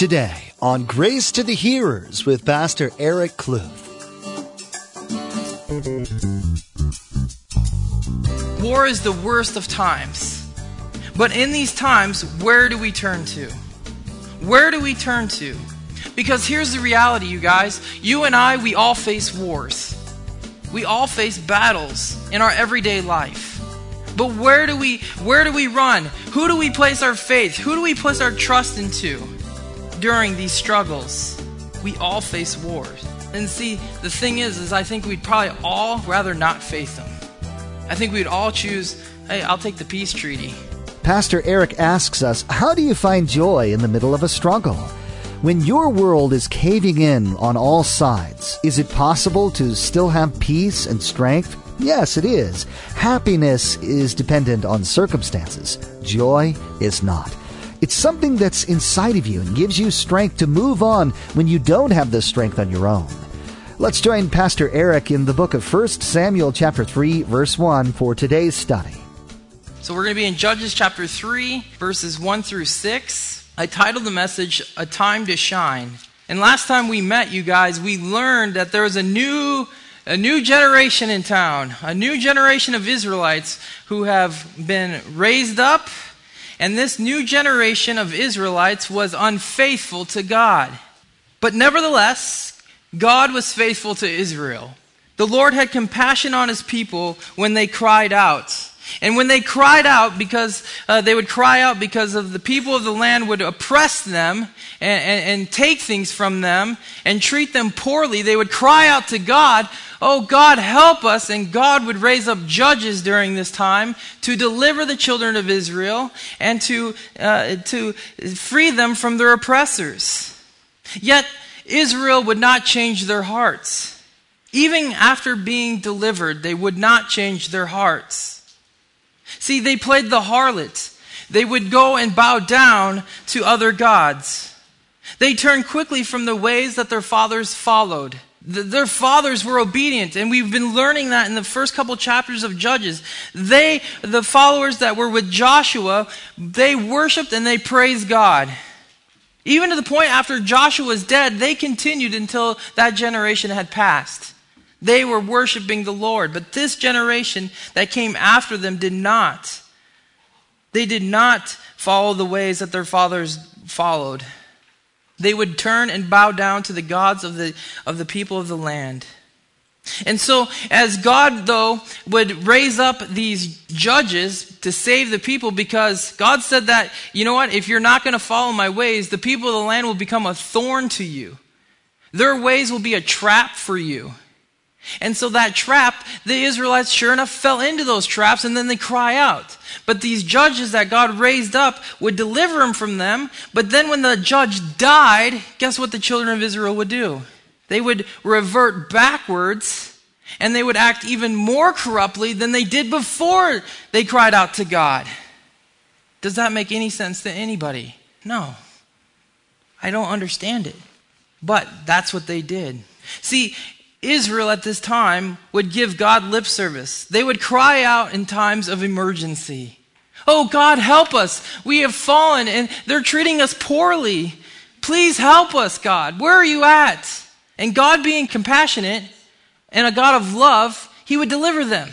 today on Grace to the Hearers with Pastor Eric Kluth. War is the worst of times. But in these times, where do we turn to? Where do we turn to? Because here's the reality, you guys. You and I, we all face wars. We all face battles in our everyday life. But where do we where do we run? Who do we place our faith? Who do we place our trust into during these struggles? We all face wars. And see, the thing is is I think we'd probably all rather not face them. I think we'd all choose, hey, I'll take the peace treaty. Pastor Eric asks us, how do you find joy in the middle of a struggle? When your world is caving in on all sides, is it possible to still have peace and strength? Yes, it is. Happiness is dependent on circumstances. Joy is not. It's something that's inside of you and gives you strength to move on when you don't have the strength on your own. Let's join Pastor Eric in the book of 1 Samuel chapter 3 verse 1 for today's study. So we're going to be in Judges chapter 3 verses 1 through 6. I titled the message A Time to Shine. And last time we met you guys, we learned that there was a new a new generation in town, a new generation of Israelites who have been raised up, and this new generation of Israelites was unfaithful to God. But nevertheless, God was faithful to Israel. The Lord had compassion on his people when they cried out. And when they cried out, because uh, they would cry out because of the people of the land would oppress them and, and, and take things from them and treat them poorly, they would cry out to God, Oh God, help us. And God would raise up judges during this time to deliver the children of Israel and to, uh, to free them from their oppressors. Yet, Israel would not change their hearts. Even after being delivered, they would not change their hearts. See, they played the harlot. They would go and bow down to other gods. They turned quickly from the ways that their fathers followed. The, their fathers were obedient, and we've been learning that in the first couple chapters of Judges. They, the followers that were with Joshua, they worshiped and they praised God. Even to the point after Joshua was dead, they continued until that generation had passed. They were worshiping the Lord, but this generation that came after them did not. They did not follow the ways that their fathers followed. They would turn and bow down to the gods of the, of the people of the land. And so, as God, though, would raise up these judges to save the people, because God said that, you know what, if you're not going to follow my ways, the people of the land will become a thorn to you. Their ways will be a trap for you. And so that trap, the Israelites sure enough fell into those traps and then they cry out. But these judges that God raised up would deliver them from them. But then when the judge died, guess what the children of Israel would do? They would revert backwards and they would act even more corruptly than they did before they cried out to God. Does that make any sense to anybody? No. I don't understand it. But that's what they did. See, Israel at this time would give God lip service. They would cry out in times of emergency. Oh, God, help us. We have fallen and they're treating us poorly. Please help us, God. Where are you at? And God, being compassionate and a God of love, He would deliver them.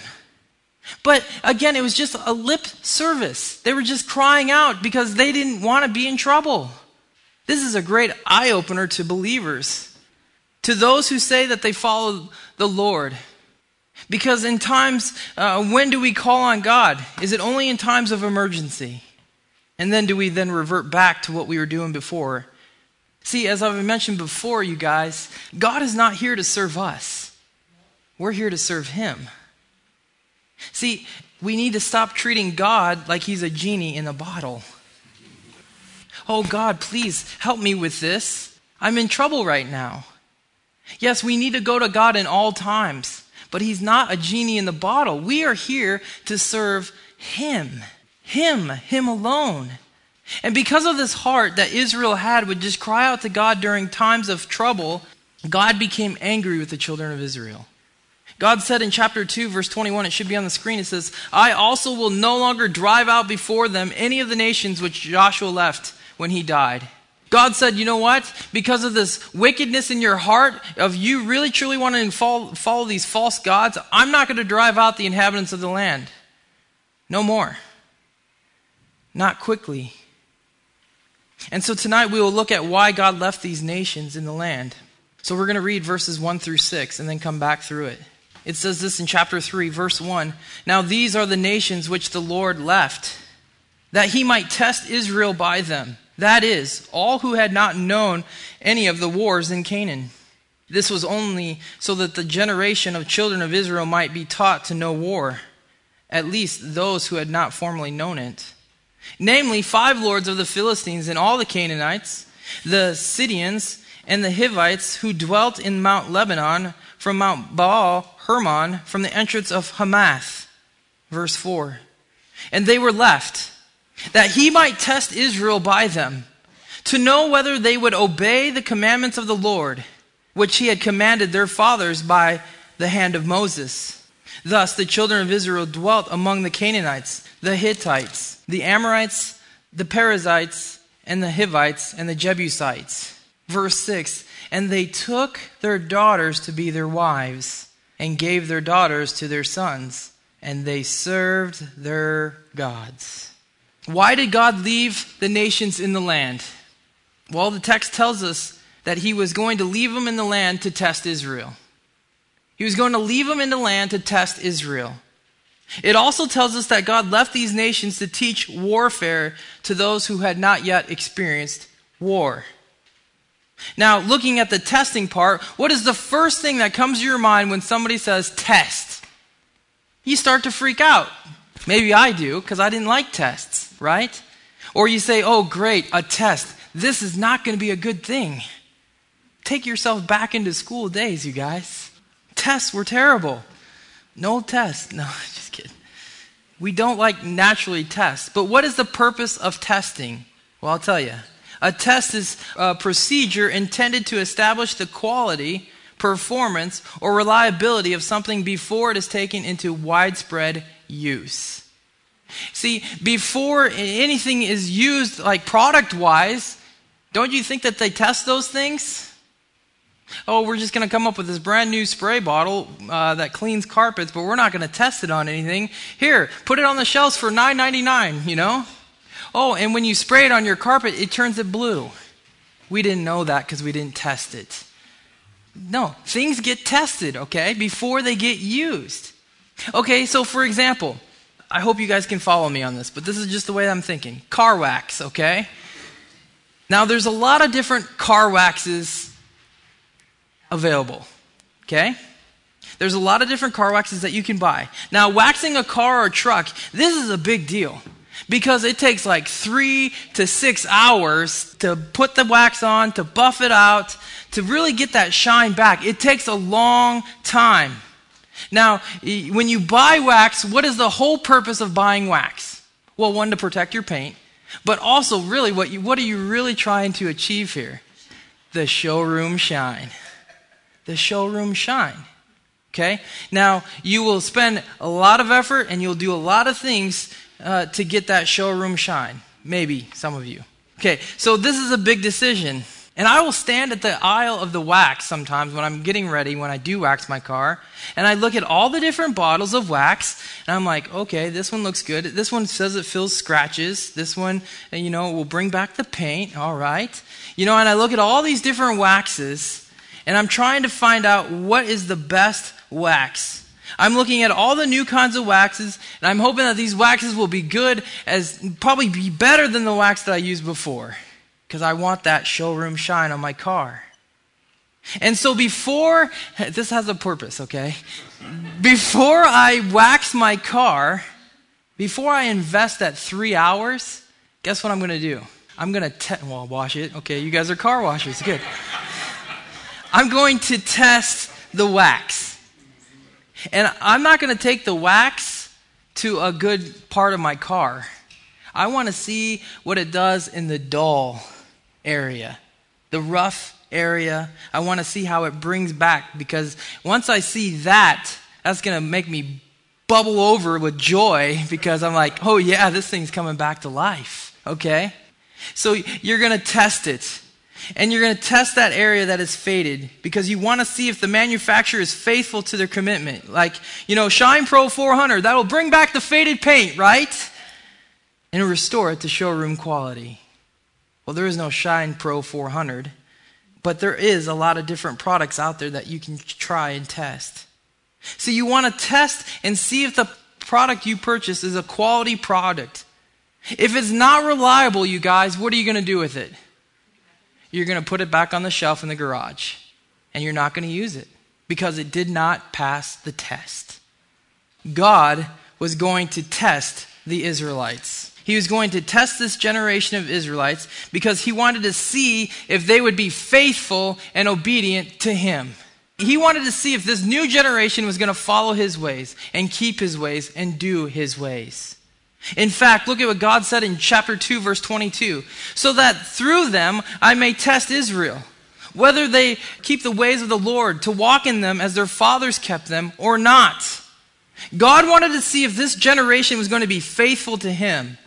But again, it was just a lip service. They were just crying out because they didn't want to be in trouble. This is a great eye opener to believers to those who say that they follow the Lord. Because in times, uh, when do we call on God? Is it only in times of emergency? And then do we then revert back to what we were doing before? See, as I've mentioned before, you guys, God is not here to serve us. We're here to serve Him. See, we need to stop treating God like He's a genie in a bottle. Oh, God, please help me with this. I'm in trouble right now. Yes, we need to go to God in all times, but He's not a genie in the bottle. We are here to serve Him, Him, Him alone. And because of this heart that Israel had would just cry out to God during times of trouble, God became angry with the children of Israel. God said in chapter 2, verse 21, it should be on the screen, it says, I also will no longer drive out before them any of the nations which Joshua left when he died. God said, you know what? Because of this wickedness in your heart, of you really truly wanting to follow, follow these false gods, I'm not going to drive out the inhabitants of the land. No more. Not quickly. And so tonight we will look at why God left these nations in the land. So we're going to read verses 1 through 6 and then come back through it. It says this in chapter 3, verse 1 Now these are the nations which the Lord left, that he might test Israel by them that is, all who had not known any of the wars in Canaan. This was only so that the generation of children of Israel might be taught to know war, at least those who had not formerly known it. Namely, five lords of the Philistines and all the Canaanites, the Sidonians, and the Hivites who dwelt in Mount Lebanon, from Mount Baal Hermon, from the entrance of Hamath. Verse 4. And they were left that he might test Israel by them, to know whether they would obey the commandments of the Lord, which he had commanded their fathers by the hand of Moses. Thus the children of Israel dwelt among the Canaanites, the Hittites, the Amorites, the Perizzites, and the Hivites, and the Jebusites. Verse 6 And they took their daughters to be their wives, and gave their daughters to their sons, and they served their gods. Why did God leave the nations in the land? Well, the text tells us that he was going to leave them in the land to test Israel. He was going to leave them in the land to test Israel. It also tells us that God left these nations to teach warfare to those who had not yet experienced war. Now, looking at the testing part, what is the first thing that comes to your mind when somebody says test? You start to freak out. Maybe I do, because I didn't like tests, right? Or you say, oh, great, a test. This is not going to be a good thing. Take yourself back into school days, you guys. Tests were terrible. No tests. No, just kidding. We don't like naturally test. But what is the purpose of testing? Well, I'll tell you. A test is a procedure intended to establish the quality, performance, or reliability of something before it is taken into widespread use. See, before anything is used, like product wise, don't you think that they test those things? Oh, we're just going to come up with this brand new spray bottle uh, that cleans carpets, but we're not going to test it on anything. Here, put it on the shelves for nine ninety nine. You know. Oh, and when you spray it on your carpet, it turns it blue. We didn't know that because we didn't test it. No, things get tested, okay, before they get used. Okay, so for example, I hope you guys can follow me on this, but this is just the way I'm thinking. Car wax, okay? Now, there's a lot of different car waxes available, okay? There's a lot of different car waxes that you can buy. Now, waxing a car or truck, this is a big deal because it takes like three to six hours to put the wax on, to buff it out, to really get that shine back. It takes a long time. Now, when you buy wax, what is the whole purpose of buying wax? Well, one, to protect your paint, but also, really, what, you, what are you really trying to achieve here? The showroom shine. The showroom shine. Okay? Now, you will spend a lot of effort and you'll do a lot of things uh, to get that showroom shine. Maybe some of you. Okay, so this is a big decision. And I will stand at the aisle of the wax sometimes when I'm getting ready, when I do wax my car, and I look at all the different bottles of wax, and I'm like, okay, this one looks good. This one says it fills scratches. This one, uh, you know, will bring back the paint. All right. You know, and I look at all these different waxes, and I'm trying to find out what is the best wax. I'm looking at all the new kinds of waxes, and I'm hoping that these waxes will be good, as probably be better than the wax that I used before because I want that showroom shine on my car. And so before, this has a purpose, okay? Before I wax my car, before I invest that three hours, guess what I'm to do? I'm to, te- well, wash it. Okay, you guys are car washers. Good. I'm going to test the wax. And I'm not to take the wax to a good part of my car. I want to see what it does in the dull area, the rough area. I want to see how it brings back because once I see that, that's going to make me bubble over with joy because I'm like, oh yeah, this thing's coming back to life. Okay? So you're going to test it. And you're going to test that area that is faded because you want to see if the manufacturer is faithful to their commitment. Like, you know, Shine Pro 400, that'll bring back the faded paint, right? And restore it to showroom quality. Well, there is no Shine Pro 400, but there is a lot of different products out there that you can try and test. So you want to test and see if the product you purchase is a quality product. If it's not reliable, you guys, what are you going to do with it? You're going to put it back on the shelf in the garage and you're not going to use it because it did not pass the test. God was going to test the Israelites. He was going to test this generation of Israelites because he wanted to see if they would be faithful and obedient to him. He wanted to see if this new generation was going to follow his ways and keep his ways and do his ways. In fact, look at what God said in chapter 2, verse 22. So that through them I may test Israel, whether they keep the ways of the Lord, to walk in them as their fathers kept them, or not. God wanted to see if this generation was going to be faithful to Him.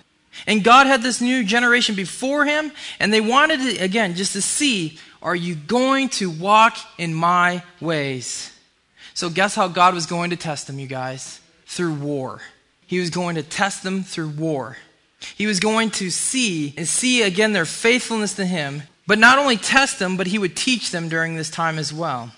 And God had this new generation before Him, and they wanted to, again, just to see are you going to walk in my ways? So, guess how God was going to test them, you guys? Through war. He was going to test them through war. He was going to see and see again their faithfulness to him, but not only test them, but he would teach them during this time as well.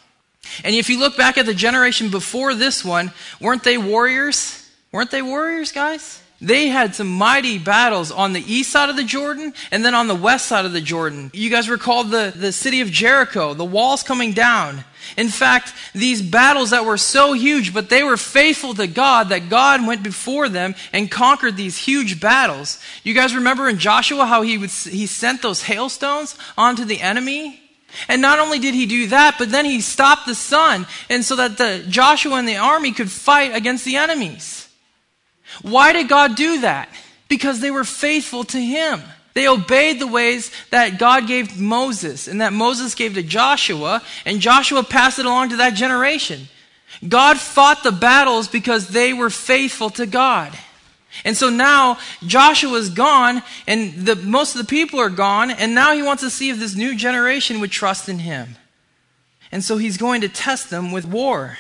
And if you look back at the generation before this one, weren't they warriors? Weren't they warriors, guys? They had some mighty battles on the east side of the Jordan and then on the west side of the Jordan. You guys recall the, the city of Jericho, the walls coming down. In fact, these battles that were so huge, but they were faithful to God that God went before them and conquered these huge battles. You guys remember in Joshua how he, would, he sent those hailstones onto the enemy? And not only did he do that, but then he stopped the sun, and so that the Joshua and the army could fight against the enemies. Why did God do that? Because they were faithful to Him. They obeyed the ways that God gave Moses and that Moses gave to Joshua, and Joshua passed it along to that generation. God fought the battles because they were faithful to God. And so now Joshua's gone, and the, most of the people are gone, and now he wants to see if this new generation would trust in him. And so he's going to test them with war.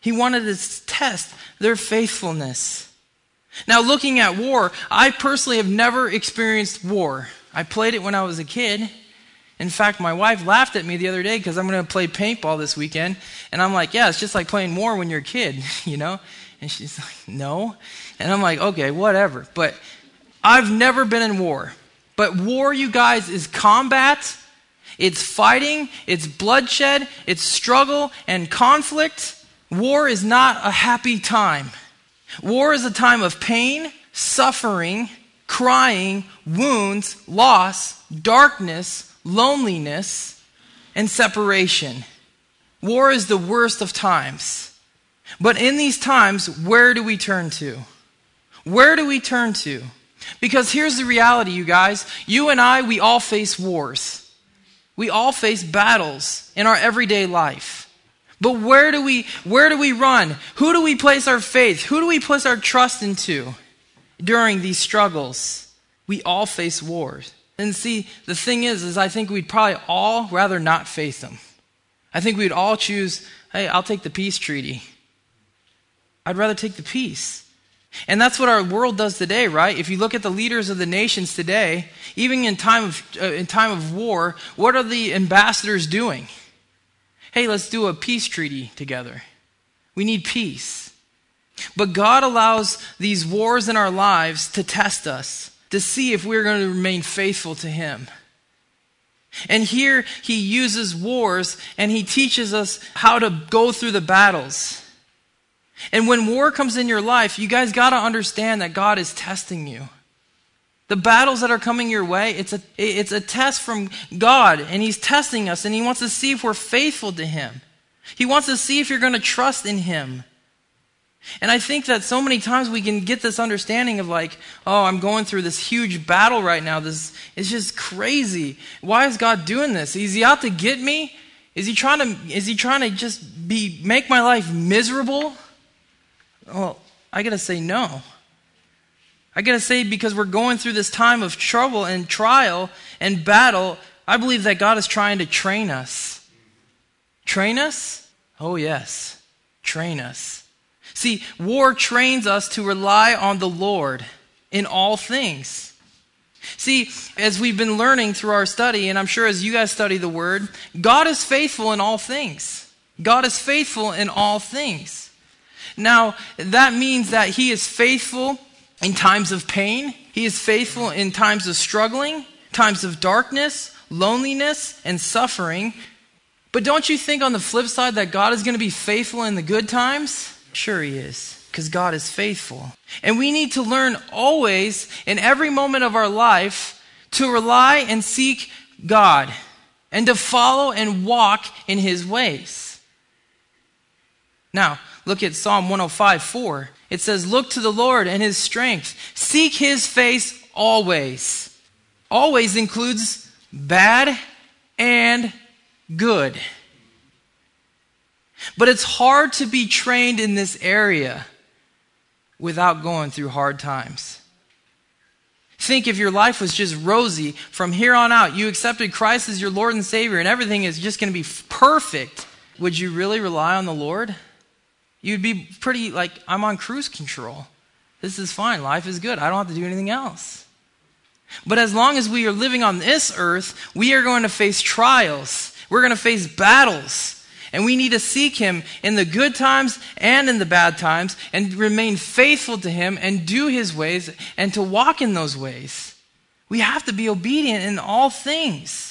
He wanted to test their faithfulness. Now, looking at war, I personally have never experienced war. I played it when I was a kid. In fact, my wife laughed at me the other day because I'm going to play paintball this weekend. And I'm like, yeah, it's just like playing war when you're a kid, you know? And she's like, no. And I'm like, okay, whatever. But I've never been in war. But war, you guys, is combat, it's fighting, it's bloodshed, it's struggle and conflict. War is not a happy time. War is a time of pain, suffering, crying, wounds, loss, darkness, loneliness, and separation. War is the worst of times. But in these times, where do we turn to? Where do we turn to? Because here's the reality, you guys. You and I, we all face wars. We all face battles in our everyday life. But where do we where do we run? Who do we place our faith? Who do we place our trust into during these struggles? We all face wars. And see, the thing is is I think we'd probably all rather not face them. I think we'd all choose, hey, I'll take the peace treaty. I'd rather take the peace. And that's what our world does today, right? If you look at the leaders of the nations today, even in time of, uh, in time of war, what are the ambassadors doing? Hey, let's do a peace treaty together. We need peace. But God allows these wars in our lives to test us, to see if we're going to remain faithful to Him. And here he uses wars and he teaches us how to go through the battles. And when war comes in your life, you guys got to understand that God is testing you. The battles that are coming your way, it's a, it's a test from God, and He's testing us, and He wants to see if we're faithful to Him. He wants to see if you're going to trust in Him. And I think that so many times we can get this understanding of like, oh, I'm going through this huge battle right now. This is just crazy. Why is God doing this? Is he out to get me? Is he trying to is he trying to just be make my life miserable? Well, I got to say no. I got to say, because we're going through this time of trouble and trial and battle, I believe that God is trying to train us. Train us? Oh, yes. Train us. See, war trains us to rely on the Lord in all things. See, as we've been learning through our study, and I'm sure as you guys study the Word, God is faithful in all things. God is faithful in all things. Now, that means that He is faithful in times of pain, He is faithful in times of struggling, times of darkness, loneliness, and suffering. But don't you think on the flip side that God is going to be faithful in the good times? Sure, He is because God is faithful. And we need to learn always, in every moment of our life, to rely and seek God and to follow and walk in His ways. Now, look at Psalm 105 4. It says, Look to the Lord and His strength, seek His face always. Always includes bad and good. But it's hard to be trained in this area without going through hard times. Think if your life was just rosy from here on out, you accepted Christ as your Lord and Savior, and everything is just going to be perfect. Would you really rely on the Lord? You'd be pretty like, I'm on cruise control. This is fine. Life is good. I don't have to do anything else. But as long as we are living on this earth, we are going to face trials. We're going to face battles. And we need to seek Him in the good times and in the bad times and remain faithful to Him and do His ways and to walk in those ways. We have to be obedient in all things.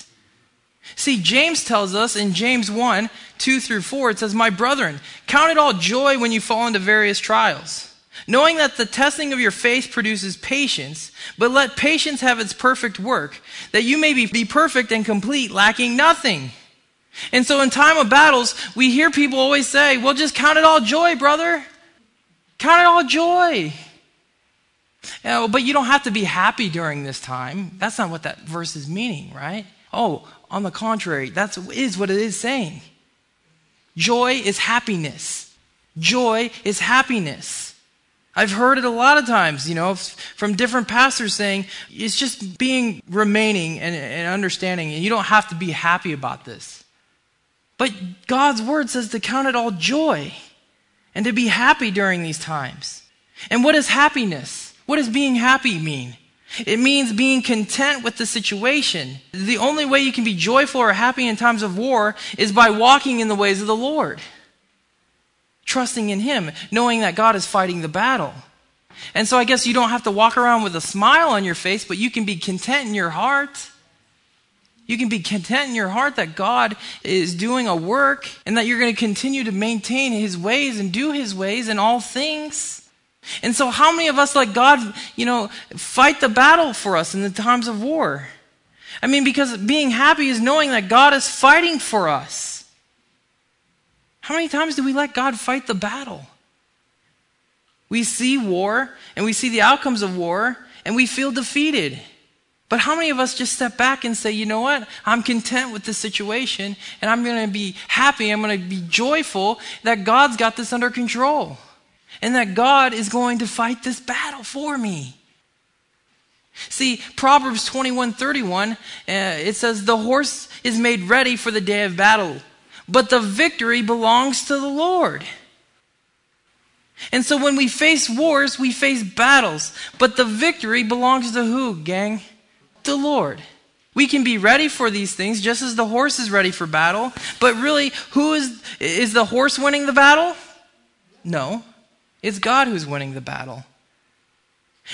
See, James tells us in James 1 2 through 4, it says, My brethren, count it all joy when you fall into various trials, knowing that the testing of your faith produces patience, but let patience have its perfect work, that you may be perfect and complete, lacking nothing. And so in time of battles, we hear people always say, well, just count it all joy, brother. Count it all joy. Uh, but you don't have to be happy during this time. That's not what that verse is meaning, right? Oh, on the contrary, that is what it is saying. Joy is happiness. Joy is happiness. I've heard it a lot of times, you know, from different pastors saying it's just being remaining and, and understanding, and you don't have to be happy about this. But God's word says to count it all joy and to be happy during these times. And what is happiness? What does being happy mean? It means being content with the situation. The only way you can be joyful or happy in times of war is by walking in the ways of the Lord, trusting in Him, knowing that God is fighting the battle. And so I guess you don't have to walk around with a smile on your face, but you can be content in your heart. You can be content in your heart that God is doing a work and that you're going to continue to maintain His ways and do His ways in all things. And so, how many of us, like God, you know, fight the battle for us in the times of war? I mean, because being happy is knowing that God is fighting for us. How many times do we let God fight the battle? We see war and we see the outcomes of war and we feel defeated. But how many of us just step back and say, you know what? I'm content with this situation and I'm going to be happy. I'm going to be joyful that God's got this under control and that God is going to fight this battle for me. See, Proverbs 21 31, uh, it says, The horse is made ready for the day of battle, but the victory belongs to the Lord. And so when we face wars, we face battles, but the victory belongs to who, gang? the Lord. We can be ready for these things just as the horse is ready for battle. But really, who is is the horse winning the battle? No. It's God who's winning the battle.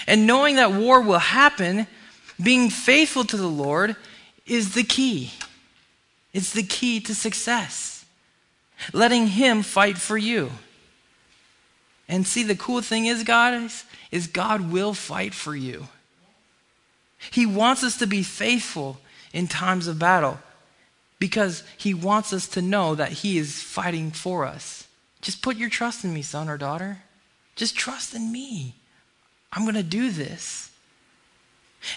And knowing that war will happen, being faithful to the Lord is the key. It's the key to success. Letting him fight for you. And see the cool thing is, guys, is God will fight for you. He wants us to be faithful in times of battle because He wants us to know that He is fighting for us. Just put your trust in me, son or daughter. Just trust in me. I'm going to do this.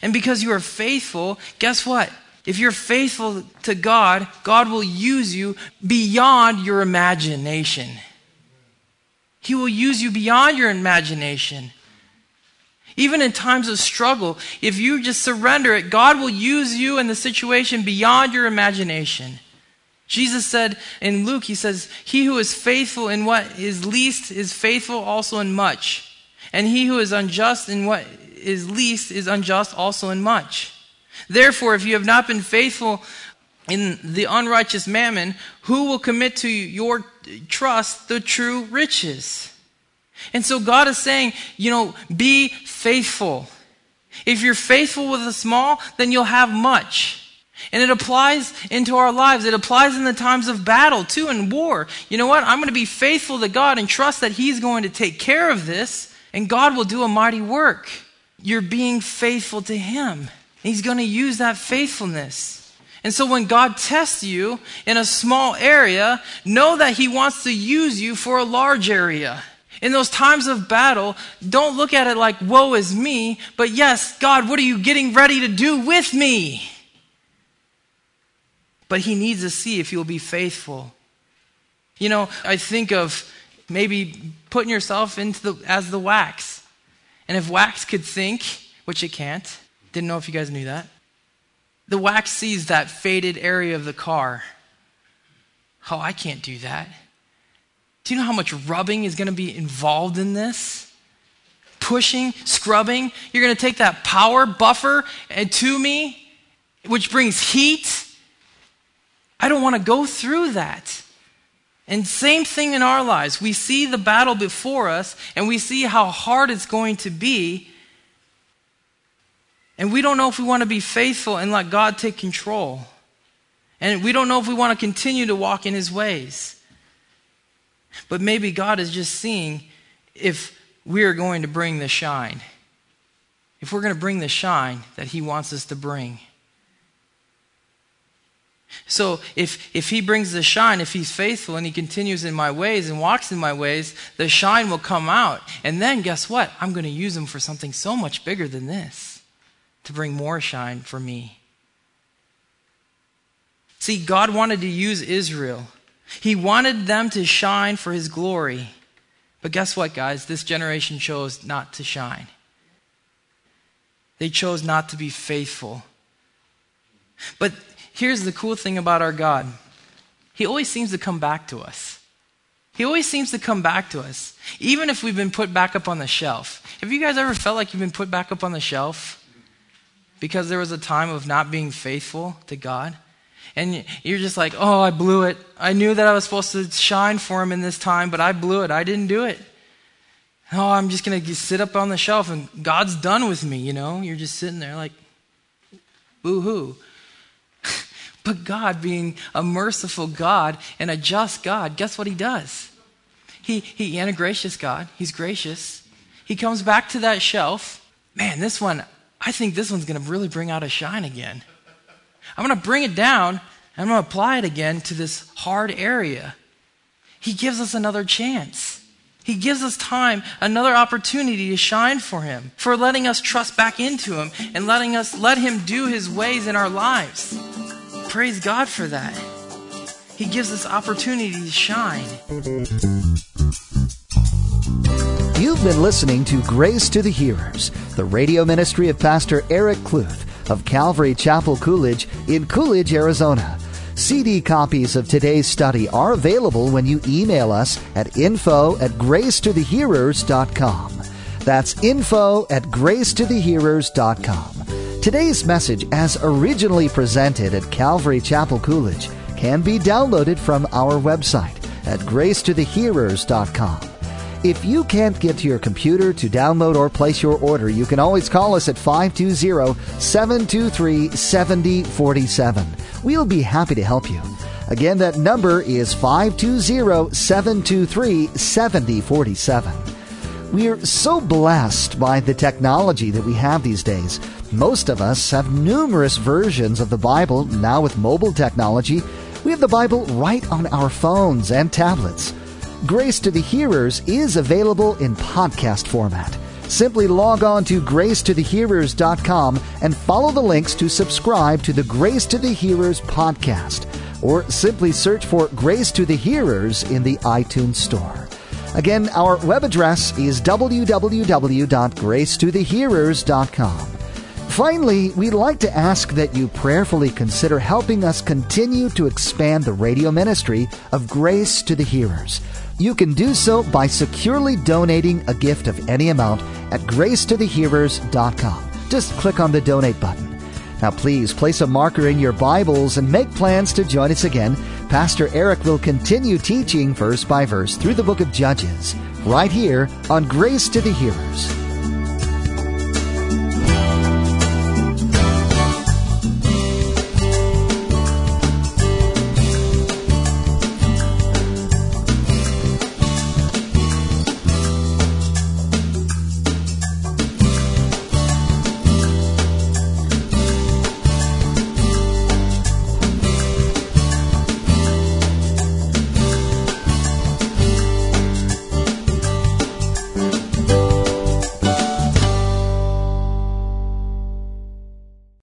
And because you are faithful, guess what? If you're faithful to God, God will use you beyond your imagination. He will use you beyond your imagination. Even in times of struggle, if you just surrender it, God will use you in the situation beyond your imagination. Jesus said in Luke, He says, He who is faithful in what is least is faithful also in much. And he who is unjust in what is least is unjust also in much. Therefore, if you have not been faithful in the unrighteous mammon, who will commit to your trust the true riches? And so God is saying, you know, be faithful. If you're faithful with the small, then you'll have much. And it applies into our lives. It applies in the times of battle, too, in war. You know what? I'm going to be faithful to God and trust that He's going to take care of this, and God will do a mighty work. You're being faithful to Him. He's going to use that faithfulness. And so when God tests you in a small area, know that He wants to use you for a large area. In those times of battle, don't look at it like, woe is me, but yes, God, what are you getting ready to do with me? But He needs to see if you'll be faithful. You know, I think of maybe putting yourself into the, as the wax. And if wax could think, which it can't, didn't know if you guys knew that. The wax sees that faded area of the car. Oh, I can't do that. Do you know how much rubbing is going to be involved in this? Pushing, scrubbing. You're going to take that power buffer uh, to me, which brings heat. I don't want to go through that. And same thing in our lives. We see the battle before us and we see how hard it's going to be. And we don't know if we want to be faithful and let God take control. And we don't know if we want to continue to walk in his ways. But maybe God is just seeing if we are going to bring the shine. If we're going to bring the shine that he wants us to bring. So if, if he brings the shine, if he's faithful and he continues in my ways and walks in my ways, the shine will come out. And then guess what? I'm going to use him for something so much bigger than this to bring more shine for me. See, God wanted to use Israel. He wanted them to shine for his glory. But guess what, guys? This generation chose not to shine. They chose not to be faithful. But here's the cool thing about our God He always seems to come back to us. He always seems to come back to us, even if we've been put back up on the shelf. Have you guys ever felt like you've been put back up on the shelf? because there was a time of not being faithful to God. And you're just like, oh, I blew it. I knew that I was supposed to shine for him in this time, but I blew it. I didn't do it. Oh, I'm just going to sit up on the shelf and God's done with me, you know? You're just sitting there like, boo hoo. But God, being a merciful God and a just God, guess what he does? He, he and a gracious God. He's gracious. He comes back to that shelf. Man, this one, I think this one's going to really bring out a shine again. I'm going to bring it down and I'm going to apply it again to this hard area. He gives us another chance. He gives us time, another opportunity to shine for him, for letting us trust back into him and letting us let him do his ways in our lives. Praise God for that. He gives us opportunity to shine. You've been listening to Grace to the Hearers, the radio ministry of Pastor Eric Kluth of Calvary Chapel Coolidge in Coolidge, Arizona. CD copies of today's study are available when you email us at info at gracetothehearers.com. That's info at gracetothehearers.com. Today's message, as originally presented at Calvary Chapel Coolidge, can be downloaded from our website at gracetothehearers.com. If you can't get to your computer to download or place your order, you can always call us at 520 723 7047. We'll be happy to help you. Again, that number is 520 723 7047. We're so blessed by the technology that we have these days. Most of us have numerous versions of the Bible. Now, with mobile technology, we have the Bible right on our phones and tablets. Grace to the Hearers is available in podcast format. Simply log on to gracetothehearers.com and follow the links to subscribe to the Grace to the Hearers podcast, or simply search for Grace to the Hearers in the iTunes Store. Again, our web address is www.gracetothehearers.com. Finally, we'd like to ask that you prayerfully consider helping us continue to expand the radio ministry of Grace to the Hearers. You can do so by securely donating a gift of any amount at gracetothehearers.com. Just click on the donate button. Now, please place a marker in your Bibles and make plans to join us again. Pastor Eric will continue teaching verse by verse through the book of Judges, right here on Grace to the Hearers.